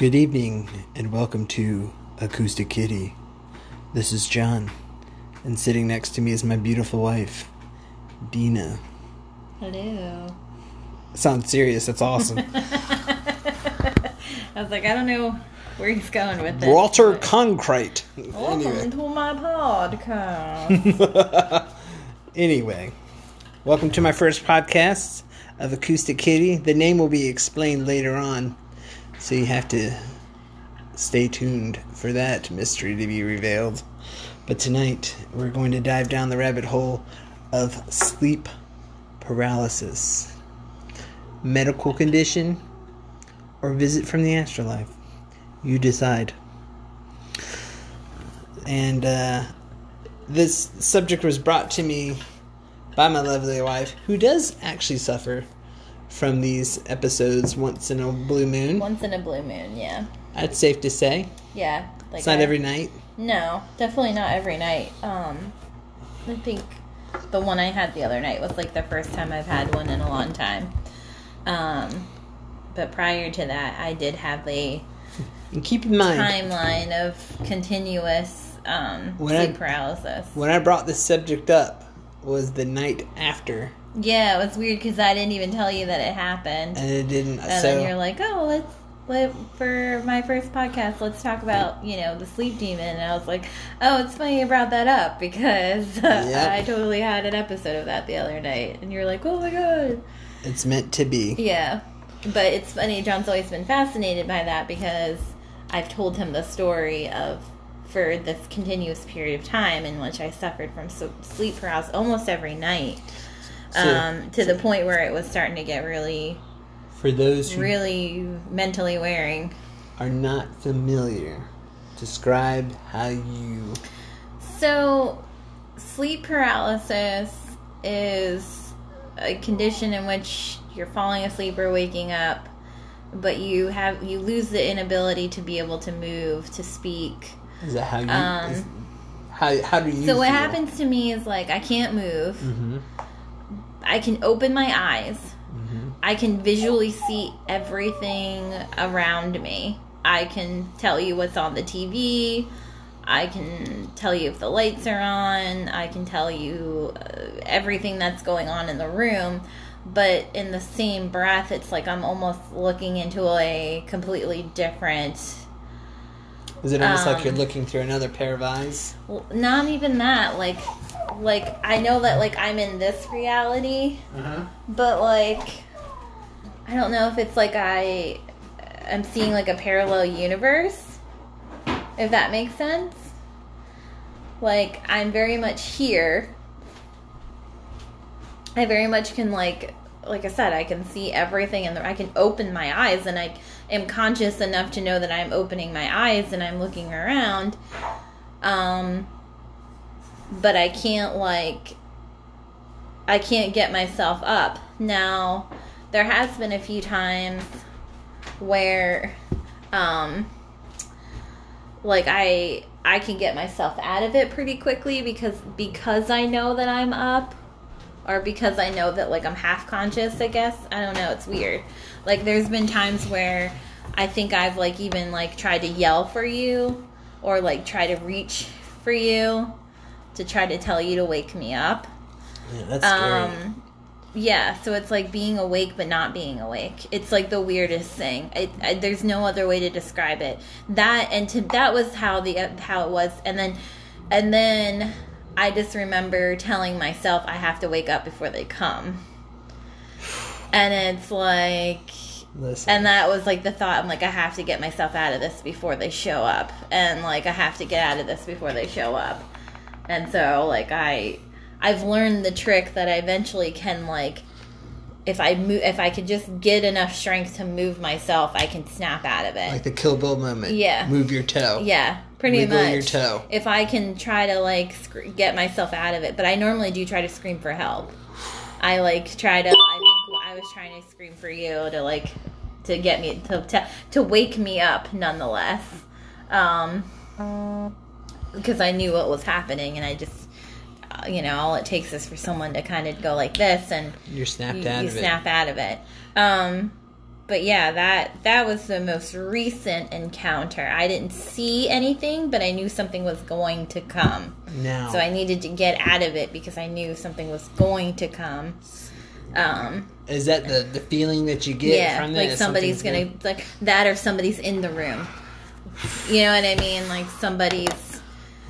Good evening and welcome to Acoustic Kitty. This is John, and sitting next to me is my beautiful wife, Dena. Hello. Sounds serious, that's awesome. I was like, I don't know where he's going with this. Walter but- Concrete. Welcome Anyway. to my podcast. anyway, welcome to my first podcast of Acoustic Kitty. The name will be explained later on, so you have to stay tuned for that mystery to be revealed. But tonight, we're going to dive down the rabbit hole of sleep paralysis, medical condition, or visit from the afterlife. You decide. And uh, this subject was brought to me by my lovely wife, who does actually suffer from these episodes once in a blue moon. Once in a blue moon, yeah. That's safe to say. Yeah. Like It's not I- every night. No, definitely not every night. Um, I think the one I had the other night was like the first time I've had one in a long time. Um, but prior to that, I did have a And keep in mind, timeline of continuous um, When I- sleep paralysis. when I brought this subject up was the night after, Yeah, it was weird because I didn't even tell you that it happened. and it didn't. And so then you're like, oh, let's let for my first podcast, let's talk about you know the sleep demon. And I was like, oh, it's funny you brought that up because Yep. I totally had an episode of that the other night, and you're like, oh my god, it's meant to be. yeah. But it's funny. John's always been fascinated by that because I've told him the story of for this continuous period of time in which I suffered from sleep paralysis almost every night. So, Um, to the point where it was starting to get really, for those who really mentally wearing. are not familiar, describe how you. So, sleep paralysis is a condition in which you're falling asleep or waking up, but you have you lose the inability to be able to move, to speak. Is that how you? Um, is, how how do you? So what happens to me is like I can't move. Mm-hmm. I can open my eyes. Mm-hmm. I can visually see everything around me. I can tell you what's on the TV. I can tell you if the lights are on. I can tell you uh, everything that's going on in the room. But in the same breath, it's like I'm almost looking into a completely different. Is it almost like you're Um, looking through another pair of eyes? Not even that. Like, like I know that like I'm in this reality, Uh-huh. but like I don't know if it's like I I'm seeing like a parallel universe if that makes sense like I'm very much here I very much can like like I said I can see everything and I can open my eyes and I am conscious enough to know that I'm opening my eyes and I'm looking around um but I can't like I can't get myself up. Now, there has been a few times where um like I I can get myself out of it pretty quickly because because I know that I'm up or because I know that like I'm half conscious, I guess. I don't know, it's weird. Like there's been times where I think I've like even like tried to yell for you or like try to reach for you to try to tell you to wake me up. Yeah, that's scary. Um, yeah, so it's like being awake but not being awake. It's like the weirdest thing. It, I, there's no other way to describe it. That and to that was how the how it was, and then and then I just remember telling myself I have to wake up before they come, and it's like Listen. and that was like the thought i'm like i have to get myself out of this before they show up and like i have to get out of this before they show up and so like i i've learned the trick that i eventually can like if i move if i could just get enough strength to move myself i can snap out of it like the Kill Bill moment. Yeah. Move your toe. yeah pretty much your toe. if i can try to like sc- get myself out of it but i normally do try to scream for help i like try to i think i was trying to scream for you to like to get me to to, to wake me up nonetheless um because i knew what was happening and i just uh, you know all it takes is for someone to kind of go like this and You're snapped you, out you of snap out of it. Um, but yeah, that that was the most recent encounter. I didn't see anything, but I knew something was going to come. Now, So I needed to get out of it because I knew something was going to come. Um, is that the the feeling that you get yeah, from that? like somebody's gonna like that, or somebody's in the room. You know what I mean? Like somebody's.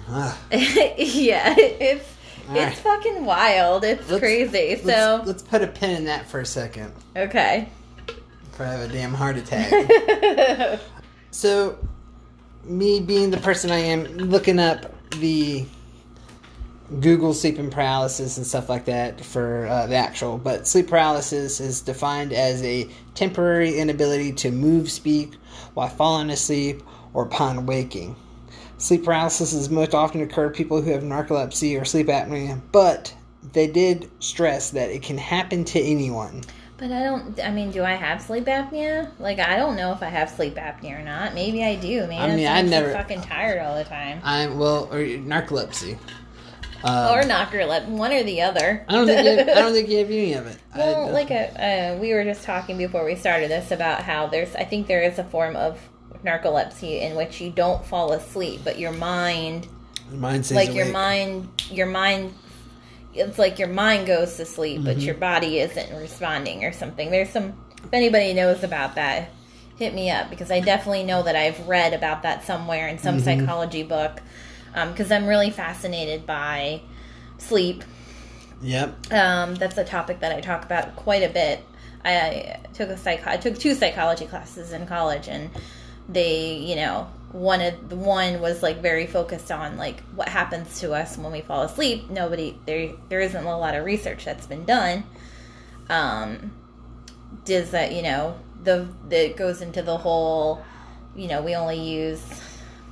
Ah, yeah, it's All right. it's fucking wild. It's let's- crazy. let's, So let's put a pin in that for a second. okay. Before I have a damn heart attack. So, me being the person I am, looking up the Google sleeping paralysis and stuff like that for uh, the actual, but sleep paralysis is defined as a temporary inability to move, speak while falling asleep or upon waking. Sleep paralysis is most often occur to people who have narcolepsy or sleep apnea, but they did stress that it can happen to anyone. But I don't. I mean, do I have sleep apnea? Like, I don't know if I have sleep apnea or not. Maybe I do. Maybe I mean, I I'm never- fucking tired all the time. I'm well, or narcolepsy. Um, or narcolepsy, one or the other. I don't think you have, I don't think you have any of it. Well, like a, uh, we were just talking before we started this about how there's, I think there is a form of narcolepsy in which you don't fall asleep, but your mind, mine says like your mind, your mind, it's like your mind goes to sleep, Mm-hmm. but your body isn't responding or something. There's some, if anybody knows about that, hit me up because I definitely know that I've read about that somewhere in some Mm-hmm. psychology book because I'm really fascinated by sleep Yep. um, that's a topic that I talk about quite a bit. I, I took a psych. I took two psychology classes in college, and they, you know, one of the one was like very focused on like what happens to us when we fall asleep. Nobody there. There isn't a lot of research that's been done. Um, does that you know the that goes into the whole, you know, we only use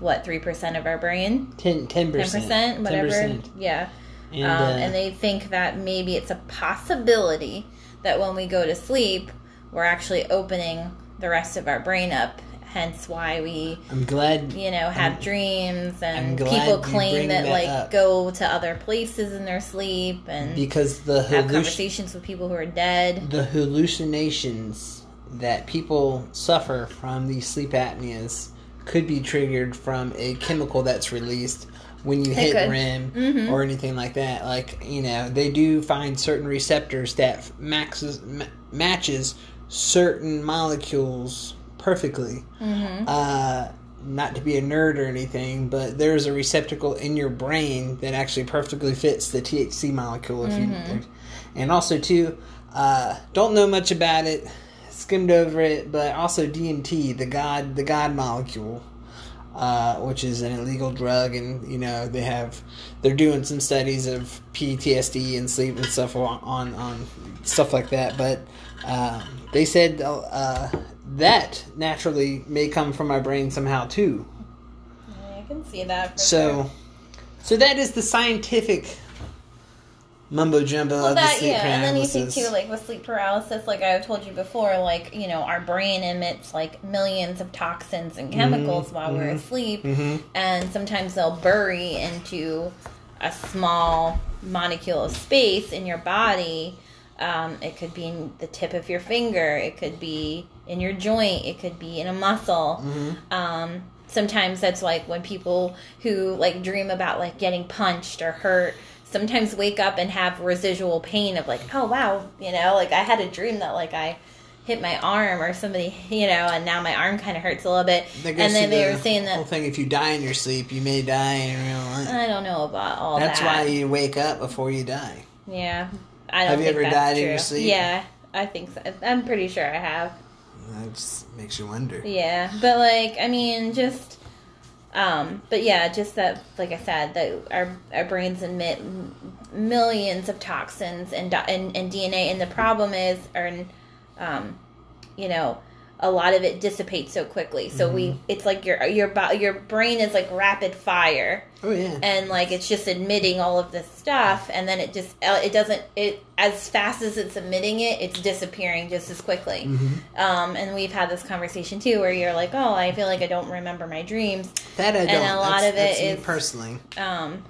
what three percent of our brain, 10 ten percent. percent, whatever. 10%. Yeah And, um, uh, and they think that maybe it's a possibility that when we go to sleep, we're actually opening the rest of our brain up. Hence, why we, I'm glad. you know, have dreams I'm and people claim that, that like up. go to other places in their sleep and because the have conversations with people who are dead. the hallucinations that people suffer from these sleep apneas could be triggered from a chemical that's released when you hit could. REM Mhm. or anything like that. Like you know, they do find certain receptors that maxes ma- matches certain molecules perfectly. hmm uh, not to be a nerd or anything, but there's a receptacle in your brain that actually perfectly fits the THC molecule. If you, and also too, uh, don't know much about it, skimmed over it, but also DMT, the god, the god molecule. Uh, which is an illegal drug, and you know they have, they're doing some studies of PTSD and sleep and stuff on on, on stuff like that. But um, they said uh, that naturally may come from my brain somehow too. I can see that. For So, sure. so that is the scientific mumbo jumbo Well, of the that sleep yeah, and then you think too, like with sleep paralysis, like I've told you before, like you know, our brain emits like millions of toxins and chemicals while we're asleep, Mhm. and sometimes they'll bury into a small molecule of space in your body. Um, it could be in the tip of your finger. It could be in your joint. It could be in a muscle. Um, sometimes that's like when people who like dream about like getting punched or hurt sometimes wake up and have residual pain of like, oh wow, you know, like I had a dream that like I hit my arm or somebody, you know, and now my arm kind of hurts a little bit. And then they the were saying that whole thing: if you die in your sleep, you may die in real life. I don't know about all That's that. That's why you wake up before you die. Yeah, I don't Have you ever died in your sleep? Yeah, I think so. I'm pretty sure I have. That just makes you wonder. Yeah, but like I mean, just um, but yeah, just that, like I said, that our our brains emit millions of toxins and and, and DNA, and the problem is, or um, you know, a lot of it dissipates so quickly. So we, Mm-hmm. it's like your your your brain is like rapid fire Oh yeah. and like it's just admitting all of this stuff and then it just uh, it doesn't it as fast as it's emitting it it's disappearing just as quickly Mm-hmm. um, and we've had this conversation too where you're like oh i feel like i don't remember my dreams that I don't. and a lot That's- of it is- personally. um,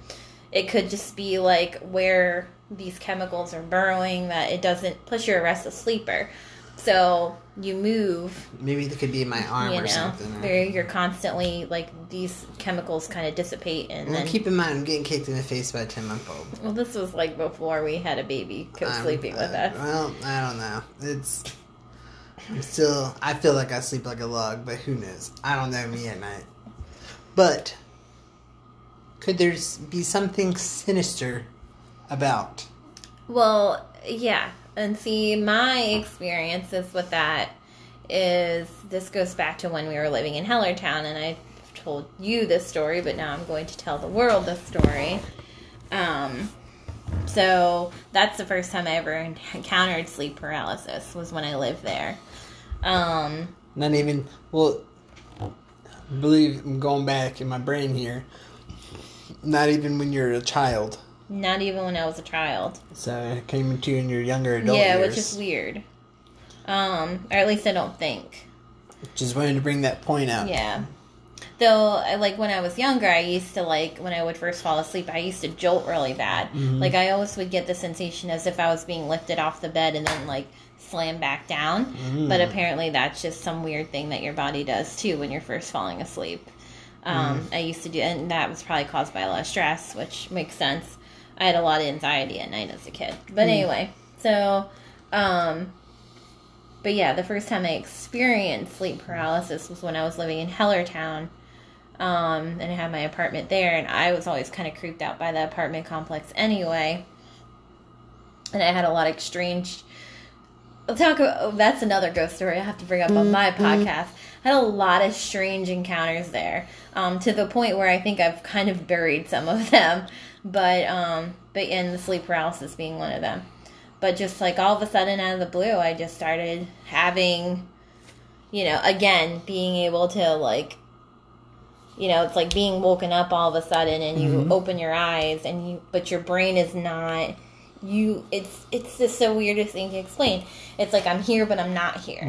it could just be like where these chemicals are burrowing that it doesn't plus you're a restless sleeper So you move, Maybe it could be my arm you or know, something. where you're constantly like these chemicals kind of dissipate, and Well, then keep in mind, I'm getting kicked in the face by a 10 month old. well, this was like before we had a baby co-sleeping with us. Well, I don't know. It's. I'm still. I feel like I sleep like a log, but who knows? I don't know me at night. But. Could there be something sinister about? Well, yeah. And see, my experiences with that is this goes back to when we were living in Hellertown, and I've told you this story, but now I'm going to tell the world this story. Um, so that's the first time I ever encountered sleep paralysis was when I lived there. Um, Not even. Well, I believe I'm going back in my brain here. Not even when you're a child. Not even when I was a child. So it came into you in your younger adult yeah, years. which is weird. Um, or at least I don't think. Just wanted to bring that point out. Yeah. Though, I- like when I was younger, I used to like when I would first fall asleep, I used to jolt really bad. Like I always would get the sensation as if I was being lifted off the bed and then like slam back down. But apparently, that's just some weird thing that your body does too when you're first falling asleep. Um, I used to do, and that was probably caused by a lot of stress, which makes sense. I had a lot of anxiety at night as a kid. But anyway, so, um, but yeah, the first time I experienced sleep paralysis was when I was living in Hellertown. Um, and I had my apartment there, and I was always kind of creeped out by the apartment complex anyway. And I had a lot of strange. I'll talk about oh, that's another ghost story I have to bring up on my podcast. I had a lot of strange encounters there, um, to the point where I think I've kind of buried some of them, but um, but in the sleep paralysis being one of them. But just like all of a sudden out of the blue, I just started having, you know, again being able to like you know it's like being woken up all of a sudden and you open your eyes and you but your brain is not you it's it's just the weirdest thing to explain. It's like i'm here but i'm not here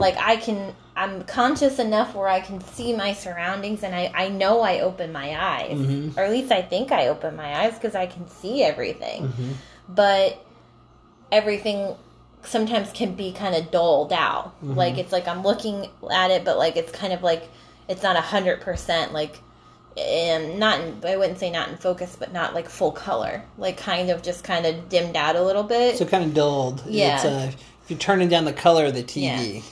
like i can i'm conscious enough where i can see my surroundings and i i know i open my eyes or at least i think i open my eyes because i can see everything but everything sometimes can be kind of dulled out. Like it's like I'm looking at it, but like it's kind of like it's not a hundred percent like, um, not in, I wouldn't say not in focus, but not like full color. Like kind of just kind of dimmed out a little bit. So kind of dulled. Yeah. It's, uh, if you're turning down the color of the TV.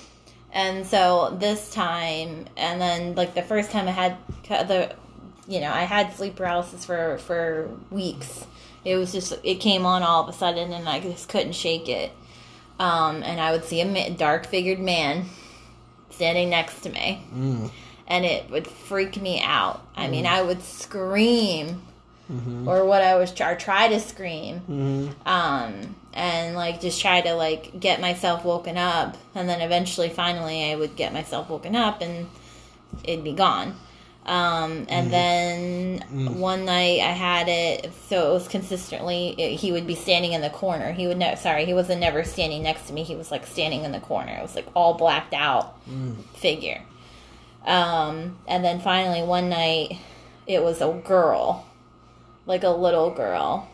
And so this time, and then like the first time I had the, you know, I had sleep paralysis for for weeks. It was just it came on all of a sudden, and I just couldn't shake it. Um, and I would see a dark figured man standing next to me, and it would freak me out. I mean, I would scream. Or what I was, or try to scream, um, and like just try to like get myself woken up. And then eventually finally i would get myself woken up and it'd be gone. Um, and then one night i had it so it was consistently he would be standing in the corner. He would ne- sorry he wasn't never standing next to me. He was like standing in the corner. It was like all blacked out figure. Um, and then finally one night it was a girl like a little girl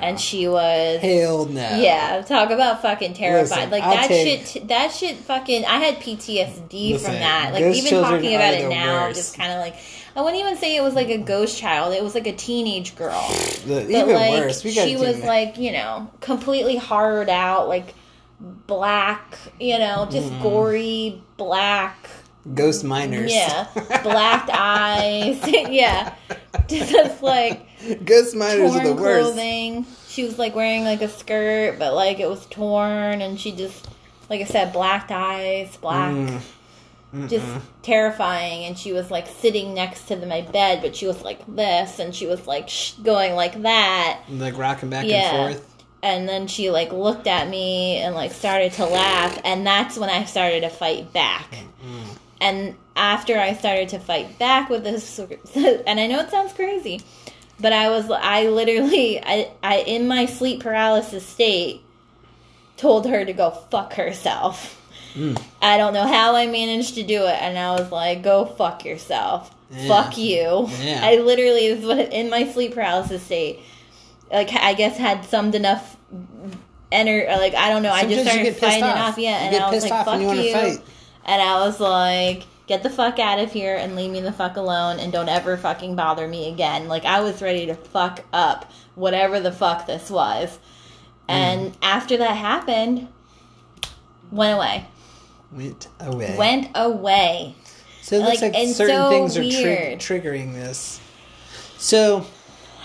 and she was Hell no. yeah, talk about fucking terrified. Listen, like that take- shit. That shit. Fucking. I had PTSD Listen, from that. Like even talking about it now, worst. just kind of like I wouldn't even say it was like a ghost child. It was like a teenage girl. The- But like worse. She was that. like you know completely hard out, like black. You know, just Mm-hmm. gory black. Ghost miners. Yeah, blacked eyes. yeah, just like Ghost miners are torn the worst. clothing. She was like wearing like a skirt, but like it was torn, and she just, like I said, black eyes, black, Mm. just terrifying. And she was like sitting next to the, my bed, but she was like this, and she was like sh- going like that, Like rocking back Yeah. and forth. and then she like looked at me and like started to laugh, and that's when I started to fight back. And after I started to fight back with this, and I know it sounds crazy, but I was, I literally, I, I in my sleep paralysis state, told her to go fuck herself. Mm. I don't know how I managed to do it, and I was like, "Go fuck yourself, Yeah. fuck you." Yeah. I literally is what in my sleep paralysis state, like I guess had summed enough enter like I don't know. I just started fighting off. off. Yeah, You and get I was like, off "Fuck you you," fight. and I was like, "Get the fuck out of here and leave me the fuck alone and don't ever fucking bother me again." Like I was ready to fuck up whatever the fuck this was, Mm. and after that happened, went away. Went away. Went away. so it looks like, like, certain so things are trig- triggering this. So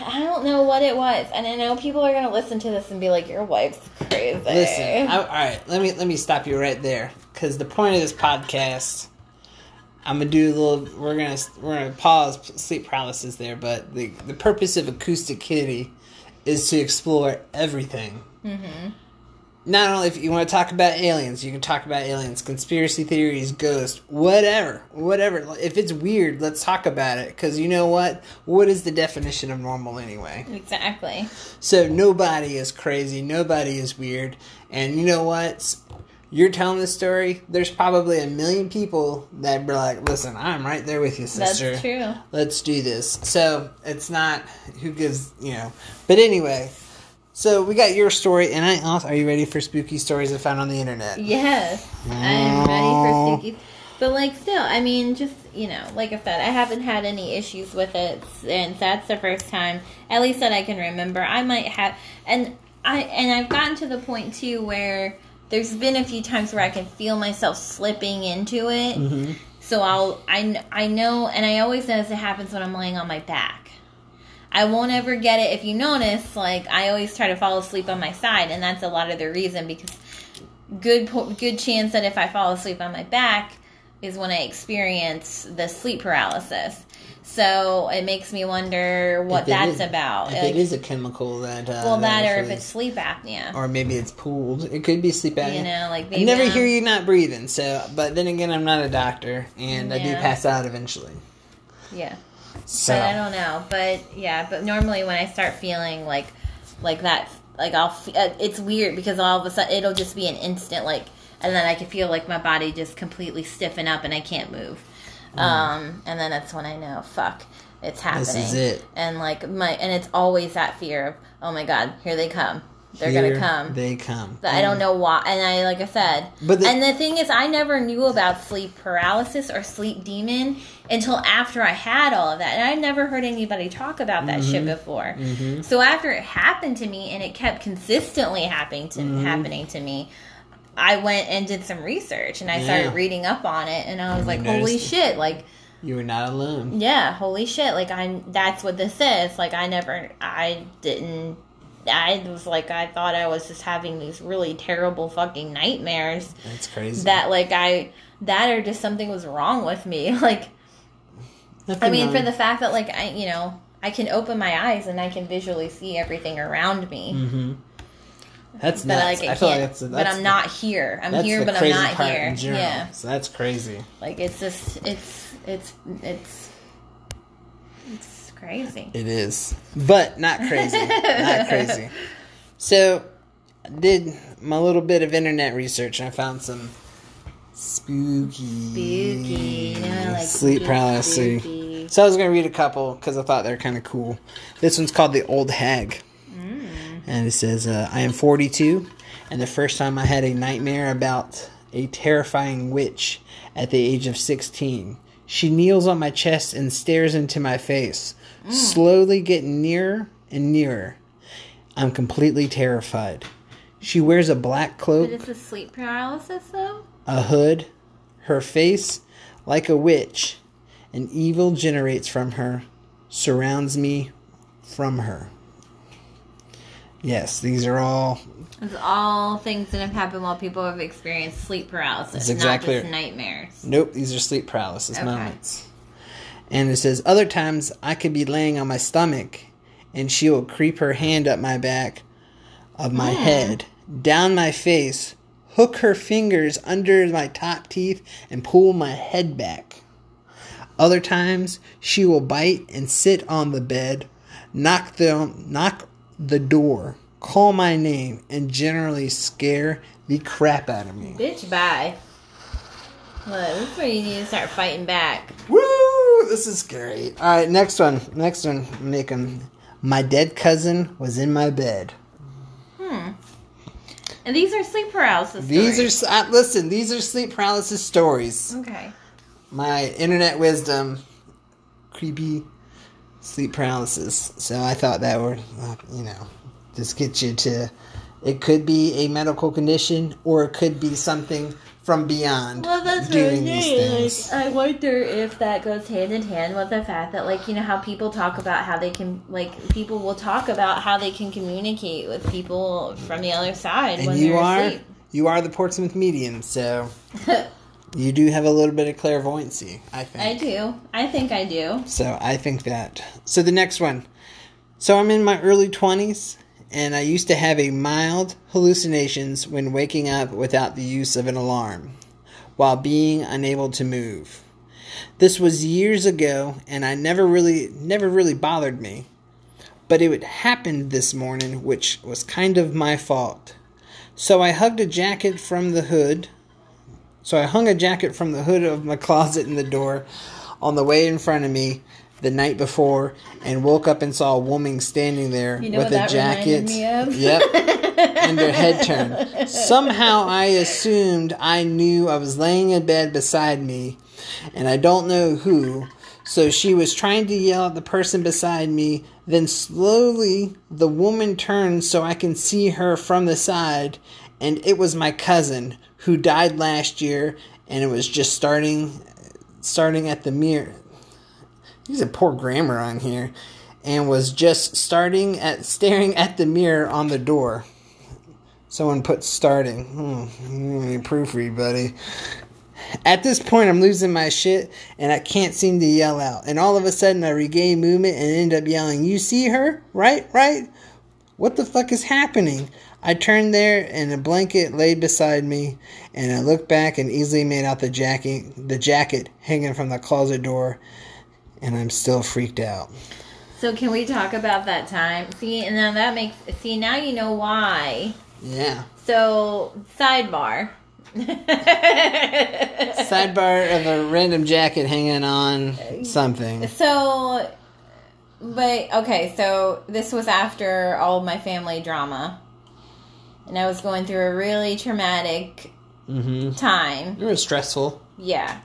I don't know what it was, and I know people are gonna listen to this and be like, "Your wife's crazy." listen, I, all right. Let me let me stop you right there because the point of this podcast, I'm gonna do a little. We're gonna we're gonna pause sleep paralysis there, but the the purpose of acoustic kitty is to explore everything. Mm-hmm. Not only if you want to talk about aliens, you can talk about aliens, conspiracy theories, ghosts, whatever, whatever. If it's weird, let's talk about it. Because you know what? What is the definition of normal anyway? exactly. So nobody is crazy, nobody is weird, and you know what? You're telling this story. There's probably a million people that be like, "Listen, I'm right there with you, That's sister. true. Let's do this." So it's not who gives, you know. But anyway, so we got your story, and I also. Are you ready for spooky stories I found on the internet? Yes, I'm ready for spooky. But like, still, I mean, just you know, like I said, I haven't had any issues with it, and that's the first time, at least that I can remember. I might have, and I and I've gotten to the point too where there's been a few times where I can feel myself slipping into it. Mm-hmm. So I'll I I know, and I always notice it happens when I'm laying on my back. I won't ever get it if you notice. Like I always try to fall asleep on my side, and that's a lot of the reason because good good chance that if I fall asleep on my back is when I experience the sleep paralysis. So it makes me wonder what that's is- about. If Like, it is a chemical that, uh, well, that or if it's sleep apnea. or maybe it's pooled. It could be sleep apnea. You know, like I never I'm- hear you not breathing. So, but then again, I'm not a doctor, and I do pass out eventually. Yeah. So But I don't know. But yeah, but normally when I start feeling like like that, like I'll, uh, it's weird because all of a sudden it'll just be an instant like, and then I can feel like my body just completely stiffen up and I can't move. Um, and then that's when I know, fuck, it's happening. Mm. This is it. And like my, and it's always that fear of, oh my god, here they come. They're Here gonna come. They come. But I don't know why. And I, like I said, But the- and the thing is, I never knew about sleep paralysis or sleep demon until after I had all of that, and I never heard anybody talk about that Mm-hmm. shit before. So after it happened to me, and it kept consistently happening to Mm-hmm. happening to me. I went and did some research and I Yeah. started reading up on it and I was And like, holy it. shit, like You were not alone. yeah, holy shit. Like I that's what this is. Like I never I didn't I was like I thought I was just having these really terrible fucking nightmares That's crazy. that like I that or just something was wrong with me. Like Nothing I mean wrong. for the fact that like I you know, I can open my eyes and I can visually see everything around me. Mm-hmm. That's But nuts. like I, I feel like that's, that's but I'm not here. I'm here but I'm not here. Yeah. So that's crazy. Like it's just it's it's it's it's crazy. It is, but not crazy. not crazy. So, I did my little bit of internet research and I found some spooky, Spooky. Like sleep paralysis. spooky. So I was gonna read a couple because I thought they were kind of cool. This one's called the Old Hag. And it says, uh, "I am 42, and the first time I had a nightmare about a terrifying witch at the age of 16. She kneels on my chest and stares into my face, Mm. slowly getting nearer and nearer. I'm completely terrified. She wears a black cloak." But it's a sleep paralysis though? a hood, her face like a witch, and evil generates from her, surrounds me from her. Yes, these are all It's all things that have happened while people have experienced sleep paralysis, That's exactly not just nightmares. nope, these are sleep paralysis Okay. moments. And it says other times I could be laying on my stomach and she will creep her hand up my back of my hmm. head, down my face, hook her fingers under my top teeth and pull my head back. Other times, she will bite and sit on the bed, knock the knock the door, call my name, and generally scare the crap out of me. Bitch, bye. Look, this is where you need to start fighting back. Woo! This is great. All right, next one. Next one. Make 'em- My dead cousin was in my bed. Hmm. And these are sleep paralysis. These are stories. s- uh, listen. These are sleep paralysis stories. okay. My internet wisdom, creepy sleep paralysis. So I thought that would, uh, you know, just get you to. It could be a medical condition, or it could be something from beyond Well, that's doing what I'm these saying. things. Like, I wonder if that goes hand in hand with the fact that, like, you know, how people talk about how they can, like, people will talk about how they can communicate with people from the other side and when you they're are asleep. you are the Portsmouth medium, so you do have a little bit of clairvoyancy. I think. I do. I think I do. So I think that. So the next one. So I'm in my early 20s, and I used to have a mild hallucinations when waking up without the use of an alarm, while being unable to move. This was years ago, and I never really, never really bothered me. But it would happen this morning, which was kind of my fault. So I hugged a jacket from the hood. So I hung a jacket from the hood of my closet in the door on the way in front of me the night before and woke up and saw a woman standing there You know with a jacket. Yep. and her head turned. Somehow I assumed I knew I was laying in bed beside me and I don't know who. So she was trying to yell at the person beside me. Then slowly the woman turned so I can see her from the side, and it was my cousin who died last year, and it was just starting, starting at the mirror. He's a poor grammar on here, and was just starting at staring at the mirror on the door. Someone put starting. Hmm, proofread, buddy. At this point, I'm losing my shit and I can't seem to yell out. And all of a sudden, I regain movement and end up yelling, You see her? Right? Right? What the fuck is happening? I turned there and a blanket laid beside me, and I looked back and easily made out the jacket, the jacket hanging from the closet door, and I'm still freaked out. So can we talk about that time? See, and now that makes see now you know why. Yeah. So sidebar. Sidebar of a random jacket hanging on something. So, but okay, so this was after all my family drama, and I was going through a really traumatic Mm-hmm. time. It was stressful. Yeah,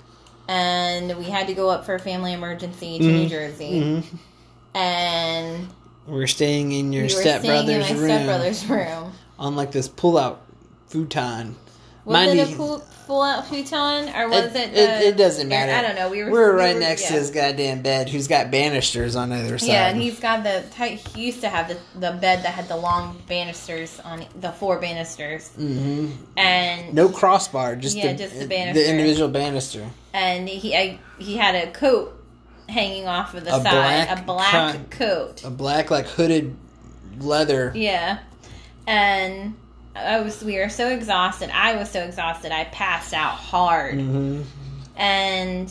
and we had to go up for a family emergency to New Jersey, Mm-hmm. and We were staying in your we were staying in stepbrother's my room stepbrother's room. on like this pull-out futon. Was it a full, full out futon or was it? it, the- it doesn't matter. I don't know. We were we were we right were- next to his goddamn bed, who's got banisters on either side. Yeah, and he's got the type. He used to have the the bed that had the long banisters on the four banisters, mm-hmm. and No crossbar, just Yeah, the, just the banister, the individual banister. and he I, he had a coat hanging off of the A side, black a black co- coat. A black like hooded leather. Yeah, and I was we were so exhausted. I was so exhausted. I passed out hard, hmm and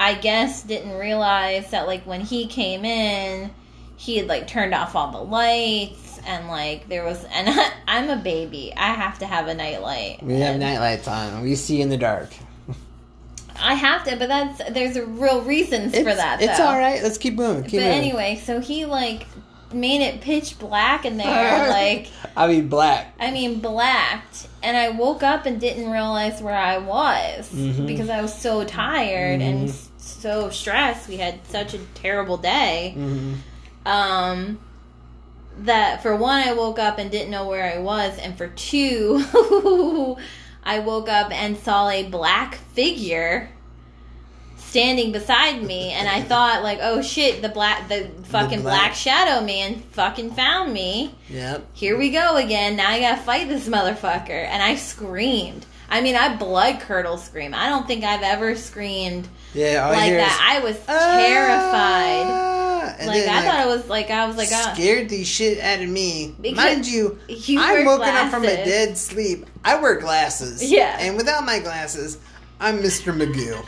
I guess didn't realize that like when he came in, he had like turned off all the lights and like there was and I'm a baby. I have to have a nightlight. We have And night lights on. We see in the dark. I have to, but that's there's a real reasons It's, for that. It's though. all right. Let's keep moving. Keep but moving. anyway, so he like made it pitch black in there, like I mean black. I mean blacked, and I woke up and didn't realize where I was Mhm. because I was so tired and Mhm. s- so stressed. We had such a terrible day. hmm Um, that for one, I woke up and didn't know where I was, and for two, I woke up and saw a black figure standing beside me, and I thought like, oh shit, the black, the fucking black- black shadow man fucking found me. Yep. Here we go again. Now I gotta fight this motherfucker, and I screamed. I mean, I blood curdle scream. I don't think I've ever screamed Yeah. Like that. I was terrified. Ah, Like then, I thought it was like I was like, oh, scared the shit out of me. Because Mind you, you I'm woken up from a dead sleep. I wear glasses. Yeah. And without my glasses, I'm Mr. Magoo.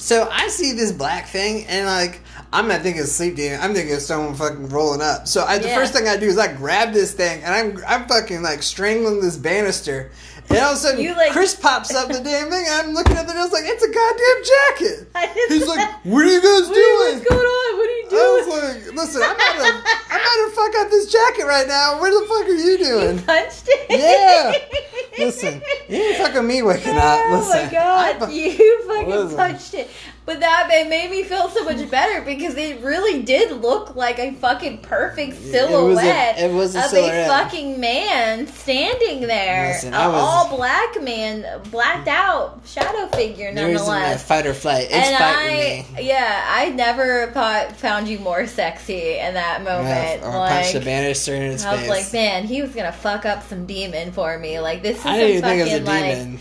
So I see this black thing, and like I'm not thinking of sleep demon. I'm thinking of someone fucking rolling up. So I, the Yeah. first thing I do is I grab this thing, and I'm I'm fucking like strangling this banister. And all of a sudden, You, like- Chris pops up the damn thing, and I'm looking at the nose like it's a goddamn jacket. He's like, "What are you guys What- doing?" What's going on? What I was like, listen, I'm not a, I'm fuck up this jacket right now. Where the fuck are you doing? Punched it. Yeah. Listen, you ain't fucking me waking up. Oh my god, I you fucking Listen. punched it. But that ma- made me feel so much better because it really did look like a fucking perfect was a- silhouette it was a of silhouette. a fucking man standing there. Listen, An was- all black man, blacked out shadow figure There isn't a nonetheless. fight or flight. It's and I, me. yeah, I never thought found you more sexy in that moment. Yeah, punch the like, banister in his I was like, man, he was gonna fuck up some demon for me. Like this is I didn't even fucking think it was a like demon.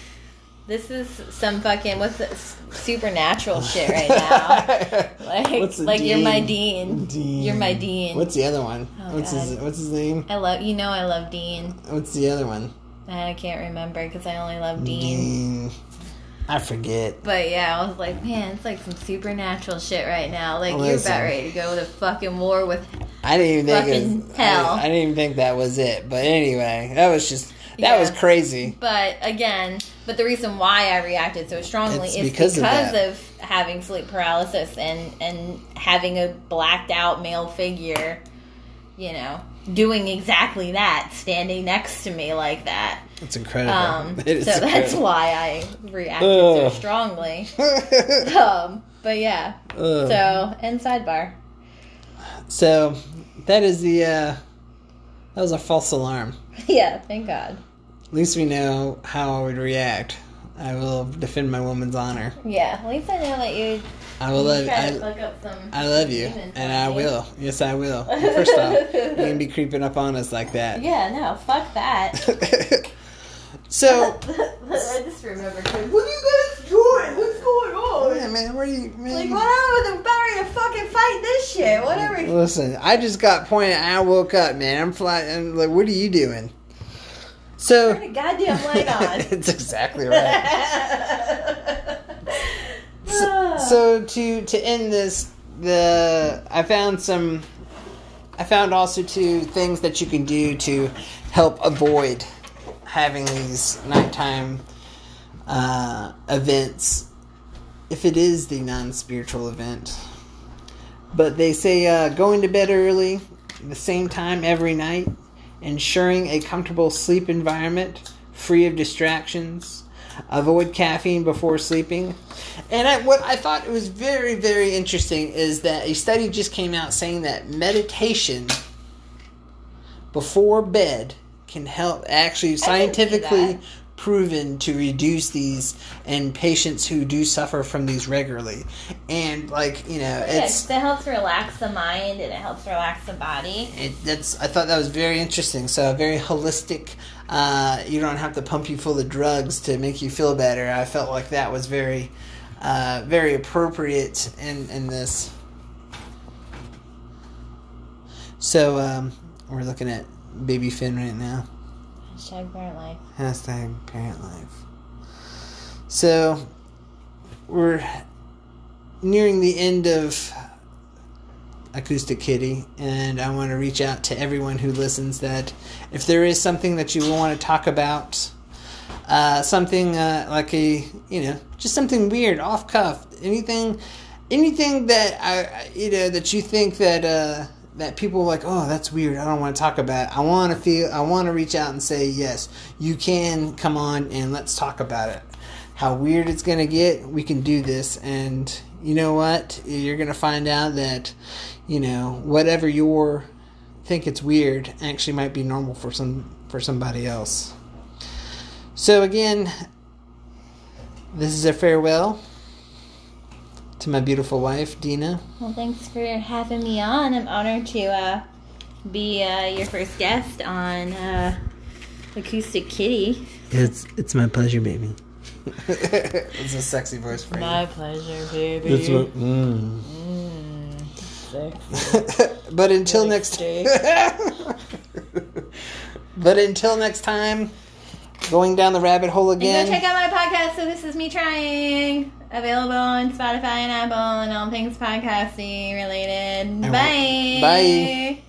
This is some fucking what's this supernatural shit right now. Like What's like you're my Dean? dean. You're my dean. What's the other one? Oh, what's his What's his name? I love you know I love Dean. What's the other one? I can't remember because I only love Dean. Dean. I forget. But yeah, I was like, man, it's like some supernatural shit right now. Like you're about ready to go to fucking war with I didn't even think was, hell. I, I didn't even think that was it. But anyway, that was just that Yeah. was crazy. But again, but the reason why I reacted so strongly It's is because because, of of, having sleep paralysis and and having a blacked out male figure, you know, doing exactly that, standing next to me like that. It's incredible. Um, It so that's why I reacted so strongly. Um, but yeah. Ugh. So and sidebar. So that is the uh that was a false alarm. Yeah, thank God. At least we know how I would react. I will defend my woman's honor. Yeah, at least I know that you. I will you love try to I, fuck up some. I love you, and on I will. Yes, I will. First off, you can be creeping up on us like that. Yeah, no, fuck that. so, I just remembered. What are you guys doing? What's going on? yeah, man, where are you? Man, Like, what happened with about ready to fucking fight this shit? Whatever. Listen, I just got pointed. I woke up, man. I'm flying. Like, what are you doing? So, Turn the goddamn light on. it's exactly right. so, so to to end this, the I found some. I found also two things that you can do to help avoid having these nighttime uh, events, if it is the non-spiritual event. But they say uh, going to bed early, the same time every night, ensuring a comfortable sleep environment free of distractions, avoid caffeine before sleeping. And I, what I thought was very, very interesting is that a study just came out saying that meditation before bed can help actually scientifically. Proven to reduce these in patients who do suffer from these regularly and like you know Yeah, it's 'cause it helps relax the mind and it helps relax the body. it, that's I thought that was very interesting. So very holistic. Uh, you don't have to pump you full of drugs to make you feel better. I felt like that was very, uh, very appropriate in in this. So um, we're looking at baby Finn right now. Hashtag parent life. Hashtag parent life. So we're nearing the end of Acoustic Kitty, and I want to reach out to everyone who listens that if there is something that you want to talk about, uh, something uh, like a you know just something weird, off cuff, anything, anything that I you know that you think that. Uh, that people like, oh, that's weird. I don't want to talk about it. I want to feel. I want to reach out and say, yes, you can come on and let's talk about it. How weird it's gonna get. We can do this, and you know what? You're gonna find out that, you know, whatever you're think it's weird actually might be normal for some for somebody else. So again, this is a farewell to my beautiful wife, Dena. Well, thanks for having me on. I'm honored to uh, be uh, your first guest on uh, Acoustic Kitty. It's it's my pleasure, baby. it's a sexy voice for My pleasure, baby. It's what, mm. Sexy. but until next steak. But until next time, going down the rabbit hole And go again. check out my podcast. So this is me trying. Available on Spotify and Apple and all things podcasting related. And Bye. Bye.